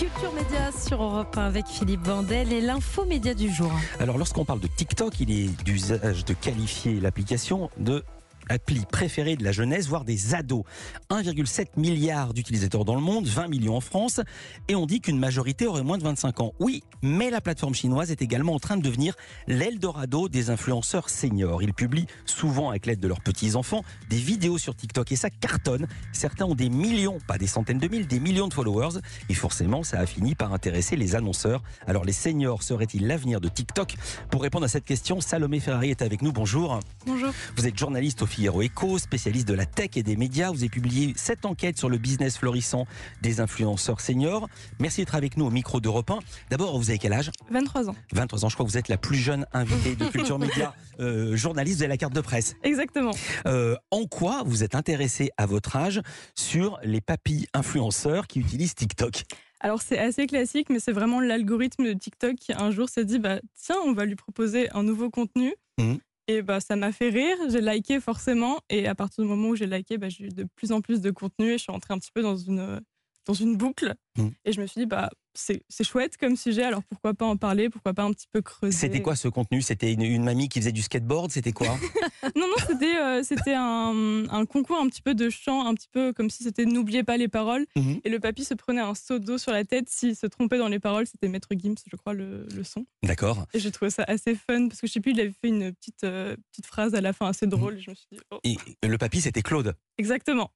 Culture Média sur Europe 1 avec Philippe Vandel et l'info média du jour. Alors lorsqu'on parle de TikTok, il est d'usage de qualifier l'application de appli préférée de la jeunesse, voire des ados. 1,7 milliard d'utilisateurs dans le monde, 20 millions en France, et on dit qu'une majorité aurait moins de 25 ans. Oui, mais la plateforme chinoise est également en train de devenir l'Eldorado des influenceurs seniors. Ils publient souvent avec l'aide de leurs petits-enfants des vidéos sur TikTok et ça cartonne. Certains ont des millions, pas des centaines de mille, des millions de followers et forcément ça a fini par intéresser les annonceurs. Alors les seniors seraient-ils l'avenir de TikTok? Pour répondre à cette question, Salomé Ferrari est avec nous. Bonjour. Bonjour. Vous êtes journaliste au Figaro Echo, spécialiste de la tech et des médias. Vous avez publié cette enquête sur le business florissant des influenceurs seniors. Merci d'être avec nous au micro d'Europe 1. D'abord, vous avez quel âge? 23 ans. 23 ans, je crois que vous êtes la plus jeune invitée de Culture Média, euh, journaliste, vous avez la carte de presse. Exactement. Euh, en quoi vous êtes intéressé à votre âge sur les papilles influenceurs qui utilisent TikTok? Alors c'est assez classique, mais c'est vraiment l'algorithme de TikTok qui un jour s'est dit bah tiens, on va lui proposer un nouveau contenu. Mhm. Et bah ça m'a fait rire, j'ai liké forcément, et à partir du moment où j'ai liké, bah, j'ai eu de plus en plus de contenu et je suis entrée un petit peu dans une dans une boucle. Mhm. Et je me suis dit bah c'est chouette comme sujet, alors pourquoi pas en parler, pourquoi pas un petit peu creuser. C'était quoi ce contenu? C'était une, une mamie qui faisait du skateboard? C'était quoi? Non, non, c'était euh, c'était un, un concours un petit peu de chant, un petit peu comme si c'était N'oubliez pas les paroles. Mhm. Et le papy se prenait un seau d'eau sur la tête s'il se trompait dans les paroles. C'était Maître Gims, je crois, le, le son. D'accord. Et j'ai trouvé ça assez fun parce que je sais plus, il avait fait une petite, euh, petite phrase à la fin assez drôle. Et je me suis dit, oh, Et le papy, c'était Claude. exactement.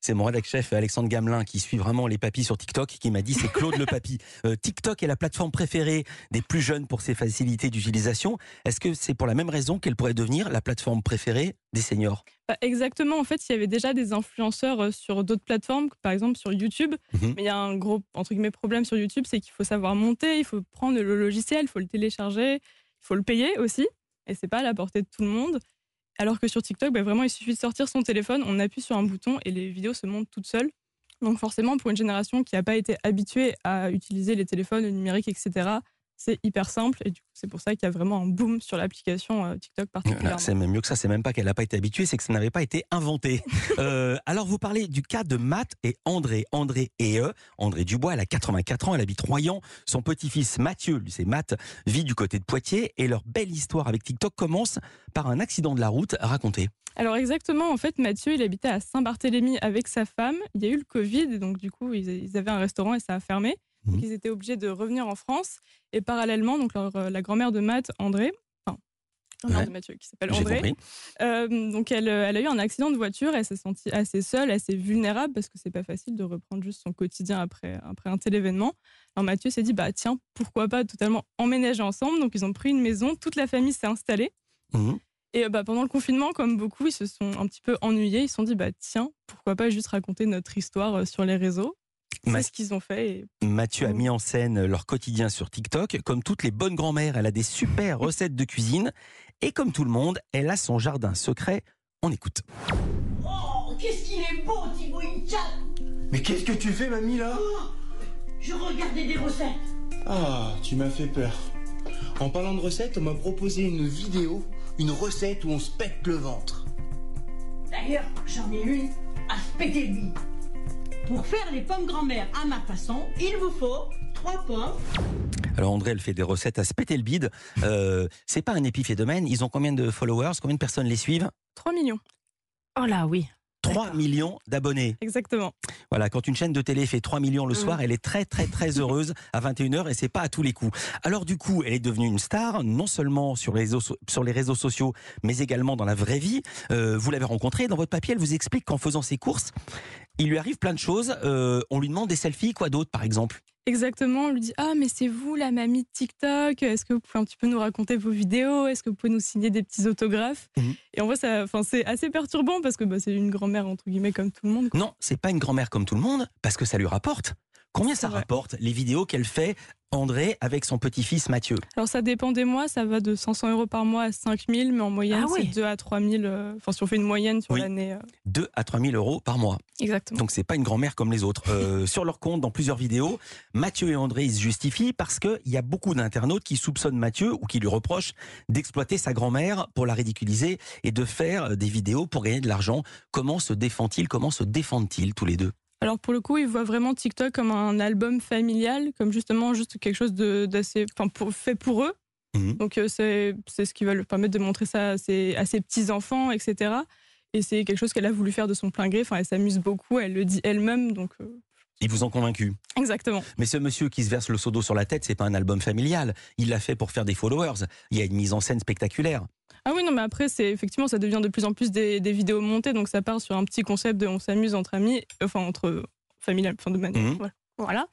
C'est mon rédac chef Alexandre Gamelin qui suit vraiment les papis sur TikTok qui m'a dit c'est Claude le papy. Euh, TikTok est la plateforme préférée des plus jeunes pour ses facilités d'utilisation. Est-ce que c'est pour la même raison qu'elle pourrait devenir la plateforme préférée des seniors? Bah, exactement. En fait, il y avait déjà des influenceurs euh, sur d'autres plateformes, par exemple sur YouTube. Mhm. Mais il y a un gros entre guillemets problème sur YouTube, c'est qu'il faut savoir monter, il faut prendre le logiciel, il faut le télécharger, il faut le payer aussi. Et c'est pas à la portée de tout le monde. Alors que sur TikTok, bah, vraiment, il suffit de sortir son téléphone, on appuie sur un bouton et les vidéos se montent toutes seules. Donc forcément, pour une génération qui n'a pas été habituée à utiliser les téléphones, le numérique, etc., c'est hyper simple. Et du coup, c'est pour ça qu'il y a vraiment un boom sur l'application euh, TikTok particulièrement. C'est même mieux que ça, c'est même pas qu'elle n'a pas été habituée, c'est que ça n'avait pas été inventé. Euh, alors vous parlez du cas de Matt et André. André et eux, André Dubois, elle a 84 ans, elle habite Royan. Son petit-fils Mathieu, lui c'est Matt, vit du côté de Poitiers et leur belle histoire avec TikTok commence par un accident de la route raconté. Alors exactement, en fait, Mathieu, il habitait à Saint-Barthélemy avec sa femme. Il y a eu le Covid, et donc du coup, ils avaient un restaurant et ça a fermé. Donc Mhm. ils étaient obligés de revenir en France. Et parallèlement, donc leur- euh, la grand-mère de Matt, André, enfin, la mère Ouais. de Mathieu, qui s'appelle André, euh, donc elle, euh, elle a eu un accident de voiture. Elle s'est sentie assez seule, assez vulnérable parce que c'est pas facile de reprendre juste son quotidien après, après un tel événement. Alors Mathieu s'est dit, bah tiens, pourquoi pas totalement emménager ensemble. Donc ils ont pris une maison, toute la famille s'est installée. Mhm. Et bah, pendant le confinement, comme beaucoup, ils se sont un petit peu ennuyés. Ils se sont dit, bah, tiens, pourquoi pas juste raconter notre histoire sur les réseaux Ma- C'est ce qu'ils ont fait. Et... Mathieu a Mhm. mis en scène leur quotidien sur TikTok. Comme toutes les bonnes grand-mères, elle a des super recettes de cuisine. Et comme tout le monde, elle a son jardin secret. On écoute. Oh, qu'est-ce qu'il est beau, Thibaut Mais qu'est-ce que tu fais, mamie, là? Je regardais des recettes. Ah, tu m'as fait peur. En parlant de recettes, on m'a proposé une vidéo, une recette où on se pète le ventre. D'ailleurs, j'en ai une à se péter le bide. Pour faire les pommes grand-mère à ma façon, il vous faut trois pommes, Alors André, elle fait des recettes à se péter le bide. Euh, c'est pas un épiphénomène. Ils ont combien de followers? Combien de personnes les suivent? 3 millions, Oh là, oui. 3 millions d'abonnés. exactement. Voilà, quand une chaîne de télé fait 3 millions le Mm. soir, elle est très très très heureuse à 21h et c'est pas à tous les coups. Alors du coup, elle est devenue une star, non seulement sur les réseaux, sur les réseaux sociaux, mais également dans la vraie vie. Euh, vous l'avez rencontrée, dans votre papier, elle vous explique qu'en faisant ses courses, il lui arrive plein de choses. Euh, on lui demande des selfies, quoi d'autre par exemple? Exactement. On lui dit Ah, mais c'est vous, la mamie de TikTok. Est-ce que vous pouvez un petit peu nous raconter vos vidéos? Est-ce que vous pouvez nous signer des petits autographes? Mhm. Et en vrai, ça, c'est assez perturbant parce que bah, c'est une grand-mère, entre guillemets, comme tout le monde. quoi. Non, c'est pas une grand-mère comme tout le monde, parce que ça lui rapporte. Combien ça vrai. rapporte les vidéos qu'elle fait André avec son petit-fils Mathieu Alors, ça dépend des mois. Ça va de 500 euros par mois à 5000, mais en moyenne, Ah ouais. c'est 2 à 3000. euh, Enfin, si on fait une moyenne sur Oui. l'année. euh, 2 à 3 000 euros par mois. Exactement. Donc c'est pas une grand-mère comme les autres. Euh, sur leur compte, dans plusieurs vidéos, Mathieu et André ils se justifient parce qu'il y a beaucoup d'internautes qui soupçonnent Mathieu ou qui lui reprochent d'exploiter sa grand-mère pour la ridiculiser et de faire des vidéos pour gagner de l'argent. Comment se défend-il? Comment se défendent-ils tous les deux? Alors pour le coup, ils voient vraiment TikTok comme un album familial, comme justement juste quelque chose de- d'assez, pour- fait pour eux. Mhm. Donc euh, c'est c'est ce qui va leur permettre de montrer ça à ses, à ses petits enfants, etc. Et c'est quelque chose qu'elle a voulu faire de son plein gré. Enfin, elle s'amuse beaucoup, elle le dit elle-même, donc euh, Ils vous ont convaincu. exactement. Mais ce monsieur qui se verse le seau d'eau sur la tête, c'est pas un album familial. Il l'a fait pour faire des followers. Il y a une mise en scène spectaculaire. Ah oui, non, mais après, c'est effectivement, ça devient de plus en plus des, des vidéos montées, donc ça part sur un petit concept de on s'amuse entre amis, enfin entre familial, enfin de manière. Mhm. Voilà.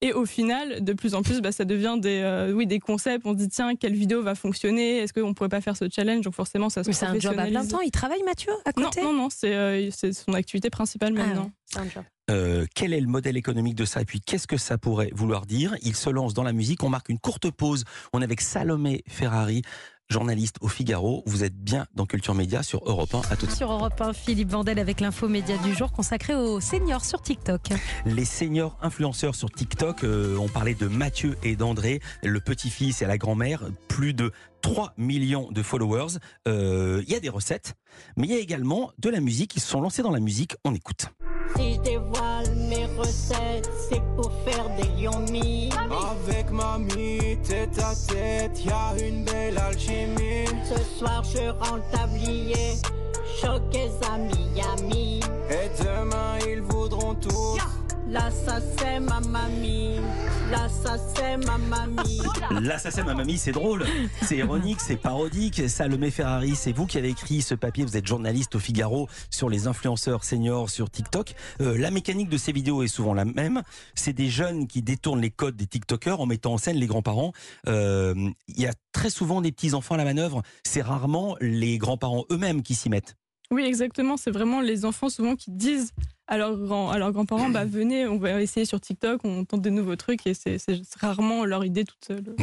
Et au final, de plus en plus, bah, ça devient des, euh, oui, des concepts. On se dit, tiens, quelle vidéo va fonctionner? Est-ce qu'on pourrait pas faire ce challenge? Donc forcément, ça se Mais c'est un job à plein temps. Il travaille, Mathieu, à Non, côté? non, non, c'est euh, c'est son activité principale Ah maintenant. ouais, c'est un job. Euh, quel est le modèle économique de ça? Et puis, qu'est-ce que ça pourrait vouloir dire? Il se lance dans la musique. On marque une courte pause. On est avec Salomé Ferrari, journaliste au Figaro. Vous êtes bien dans Culture Média sur Europe 1. À tout de suite. Sur Europe 1, Philippe Vandel avec l'info média du jour consacrée aux seniors sur TikTok. Les seniors influenceurs sur TikTok, euh, on parlait de Mathieu et d'André, le petit-fils et la grand-mère, plus de 3 millions de followers. Euh, Il y a des recettes, mais il y a également de la musique. Ils se sont lancés dans la musique. On écoute. Si je dévoile mes recettes, c'est pour faire des mis. Avec mamie, tête à tête, y a une belle alchimie. Ce soir, je rends le tablier. Choc et amis, amis. Et demain, ils voudront tous. Là, ça c'est ma mamie. Ça c'est ma mamie. Ça c'est drôle, c'est ironique, c'est parodique. Salomé Ferrari, c'est vous qui avez écrit ce papier. Vous êtes journaliste au Figaro sur les influenceurs seniors sur TikTok. Euh, la mécanique de ces vidéos est souvent la même. C'est des jeunes qui détournent les codes des TikTokers en mettant en scène les grands-parents. Euh, Il y a très souvent des petits enfants à la manœuvre. C'est rarement les grands-parents eux-mêmes qui s'y mettent. Oui, exactement. C'est vraiment les enfants souvent qui disent à leurs grands, à leurs grands-parents, bah venez, on va essayer sur TikTok, on tente des nouveaux trucs et c'est c'est rarement leur idée toute seule.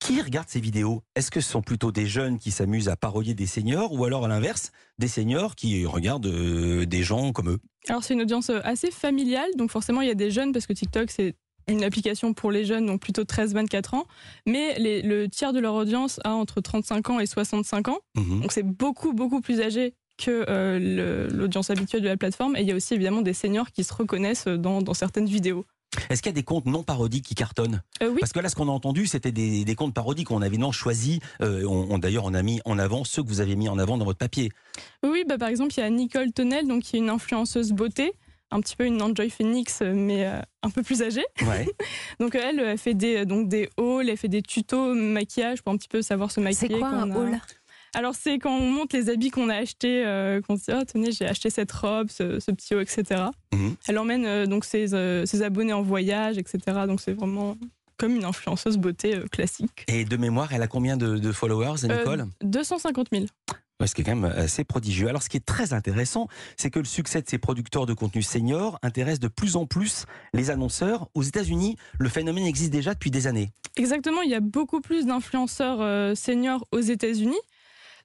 Qui regarde ces vidéos? Est-ce que ce sont plutôt des jeunes qui s'amusent à parodier des seniors ou alors à l'inverse, des seniors qui regardent euh, des gens comme eux? Alors c'est une audience euh, assez familiale, donc forcément il y a des jeunes parce que TikTok c'est une application pour les jeunes, donc plutôt 13-24 ans, mais les- le tiers de leur audience a entre 35 ans et 65 ans, Mhm. donc c'est beaucoup beaucoup plus âgé que euh, l'audience habituelle de la plateforme, et il y a aussi évidemment des seniors qui se reconnaissent dans, dans certaines vidéos. Est-ce qu'il y a des comptes non parodiques qui cartonnent? Euh, oui, Parce que là, ce qu'on a entendu, c'était des, des comptes parodiques. On avait non choisi. euh, on, on- D'ailleurs, on a mis en avant ceux que vous avez mis en avant dans votre papier. Oui, bah, par exemple, il y a Nicole Tonnel, donc, qui est une influenceuse beauté, un petit peu une Enjoy Phoenix, euh, mais euh, un peu plus âgée. Ouais. Donc, elle, elle fait des, donc, des hauls, elle fait des tutos maquillage pour un petit peu savoir se maquiller. C'est quoi un haul? Alors, c'est quand on monte les habits qu'on a achetés, euh, qu'on se dit, oh, tenez, j'ai acheté cette robe, ce, ce petit haut, etc. Mhm. Elle emmène euh, donc ses, euh, ses abonnés en voyage, etc. Donc, c'est vraiment comme une influenceuse beauté classique. Et de mémoire, elle a combien de, de followers, Nicole? 250 000. Ouais, Ce qui est quand même assez prodigieux. Alors, ce qui est très intéressant, c'est que le succès de ces producteurs de contenu seniors intéresse de plus en plus les annonceurs. Aux États-Unis, le phénomène existe déjà depuis des années. Exactement, il y a beaucoup plus d'influenceurs seniors aux États-Unis.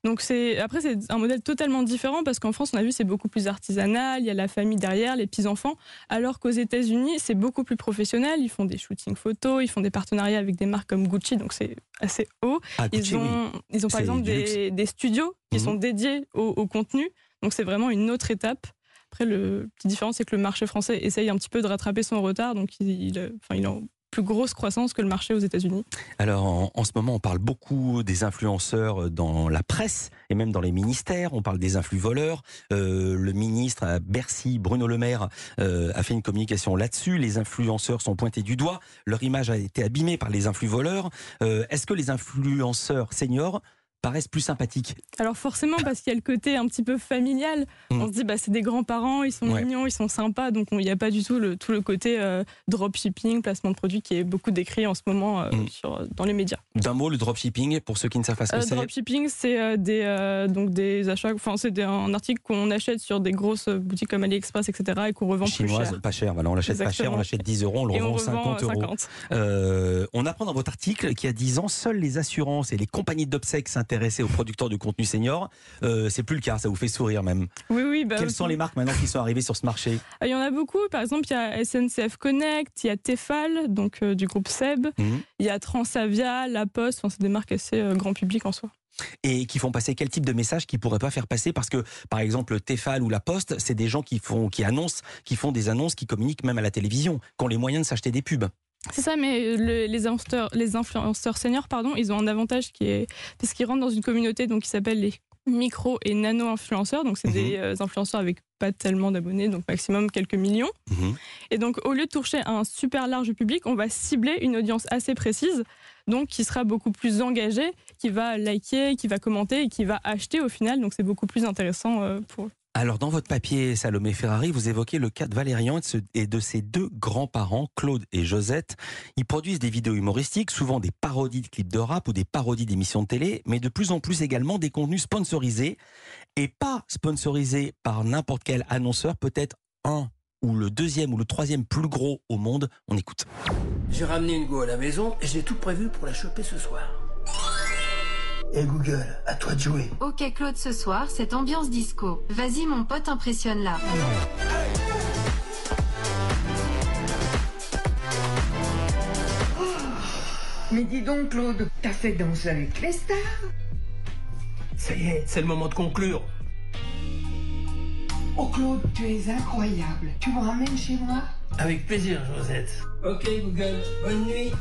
Donc c'est après c'est un modèle totalement différent parce qu'en France on a vu c'est beaucoup plus artisanal, il y a la famille derrière, les petits enfants, alors qu'aux États-Unis c'est beaucoup plus professionnel. Ils font des shootings photos, ils font des partenariats avec des marques comme Gucci, donc c'est assez haut. Ah, Gucci, Ils oui. ont ils ont par exemple des, des studios qui Mhm. sont dédiés au, au contenu, donc c'est vraiment une autre étape. Après le petite différence c'est que le marché français essaye un petit peu de rattraper son retard, donc il, il, enfin, il est en plus grosse croissance que le marché aux États-Unis. Alors en, ce moment, on parle beaucoup des influenceurs dans la presse et même dans les ministères. On parle des influx voleurs. Euh, le ministre à Bercy, Bruno Le Maire, euh, a fait une communication là-dessus. Les influenceurs sont pointés du doigt. Leur image a été abîmée par les influx voleurs. Euh, Est-ce que les influenceurs seniors paraissent plus sympathiques Alors forcément, parce qu'il y a le côté un petit peu familial, Mm. on se dit bah c'est des grands-parents, ils sont Ouais. mignons, ils sont sympas, donc on- il n'y a pas du tout le, tout le côté euh, dropshipping, placement de produits qui est beaucoup décrit en ce moment euh, Mm. sur, dans les médias. D'un mot, le dropshipping, pour ceux qui ne savent pas ce que Euh, c'est. dropshipping, c'est des, donc des achats, enfin c'est un article qu'on achète sur des grosses boutiques comme AliExpress, etc. et qu'on revend plus Chinoise, cher. pas cher. Voilà, on l'achète pas cher, on l'achète 10 euros, on le on revend revend 50 euh, euros. 50. Euh, on apprend dans votre article qu'il y a 10 ans, seules les assurances et les compagnies d'obsèques aux producteurs de contenu senior. Euh, c'est plus le cas, ça vous fait sourire même. Oui, oui. Bah, Quelles sont les marques maintenant qui sont arrivées sur ce marché? Il y en a beaucoup. Par exemple, il y a SNCF Connect, il y a Tefal, donc euh, du groupe Seb, Mhm. il y a Transavia, La Poste. Enfin, c'est des marques assez euh, grand public en soi. Et qui font passer quel type de message qu'ils pourraient pas faire passer? Parce que, par exemple, Tefal ou La Poste, c'est des gens qui font, qui annoncent, qui font des annonces, qui communiquent même à la télévision, qui ont les moyens de s'acheter des pubs. C'est ça, mais le- les, influenceurs, les influenceurs seniors, pardon, ils ont un avantage qui est parce qu'ils rentrent dans une communauté donc qui s'appelle les micro et nano influenceurs. Donc c'est Mhm. des euh, influenceurs avec pas tellement d'abonnés, donc maximum quelques millions. Mhm. Et donc au lieu de toucher un super large public, on va cibler une audience assez précise, donc qui sera beaucoup plus engagée, qui va liker, qui va commenter et qui va acheter au final. Donc c'est beaucoup plus intéressant euh, pour eux. Alors, dans votre papier, Salomé Ferrari, vous évoquez le cas de Valérian et de, ses deux grands-parents, Claude et Josette. Ils produisent des vidéos humoristiques, souvent des parodies de clips de rap ou des parodies d'émissions de télé, mais de plus en plus également des contenus sponsorisés et pas sponsorisés par n'importe quel annonceur, peut-être un ou le deuxième ou le troisième plus gros au monde. On écoute. J'ai ramené une go à la maison et j'ai tout prévu pour la choper ce soir. Et Google, à toi de jouer. Ok Claude ce soir, cette ambiance disco. Vas-y mon pote impressionne là. Mais dis donc, Claude, t'as fait danser avec les stars Ça y est, c'est le moment de conclure. Oh, Claude, tu es incroyable. Tu me ramènes chez moi Avec plaisir, Josette. Ok, Google, bonne nuit.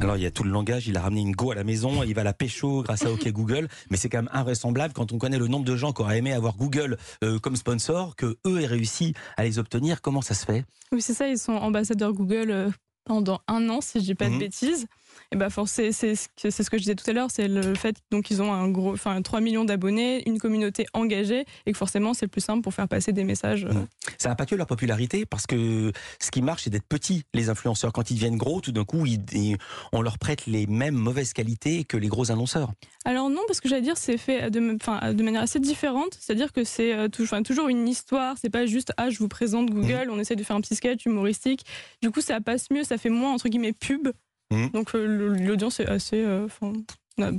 Alors, il y a tout le langage. Il a ramené une go à la maison. Il va la pécho grâce à OK Google. Mais c'est quand même invraisemblable quand on connaît le nombre de gens qui auraient aimé avoir Google euh, comme sponsor, que eux aient réussi à les obtenir. Comment ça se fait? Oui, c'est ça, ils sont ambassadeurs Google euh, pendant un an, si je dis pas Mhm. de bêtises. Et bah, force- c'est c'est ce que je disais tout à l'heure, c'est le fait donc ils ont un gros, enfin 3 millions d'abonnés, une communauté engagée, et que forcément c'est plus simple pour faire passer des messages. euh, Mhm. Ça n'a pas que leur popularité, parce que ce qui marche, c'est d'être petits, les influenceurs. Quand ils deviennent gros, tout d'un coup, ils- ils- on leur prête les mêmes mauvaises qualités que les gros annonceurs. Alors non, parce que j'allais dire c'est fait de, enfin, de manière assez différente, c'est-à-dire que c'est euh, enfin, toujours une histoire, c'est pas juste ah je vous présente Google, on essaie de faire un petit sketch humoristique. Du coup ça passe mieux, ça fait moins entre guillemets pub. Mhm. Donc euh, l'audience est assez, euh,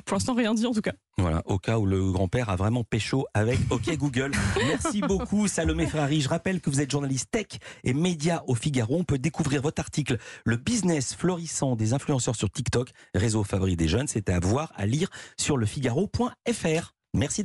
pour l'instant rien dit en tout cas. Voilà, au cas où le grand-père a vraiment pécho avec OK Google. Merci beaucoup Salomé Ferrari. Je rappelle que vous êtes journaliste tech et média au Figaro. On peut découvrir votre article Le business florissant des influenceurs sur TikTok, réseau favori des jeunes. C'est à voir, à lire sur lefigaro.fr. Merci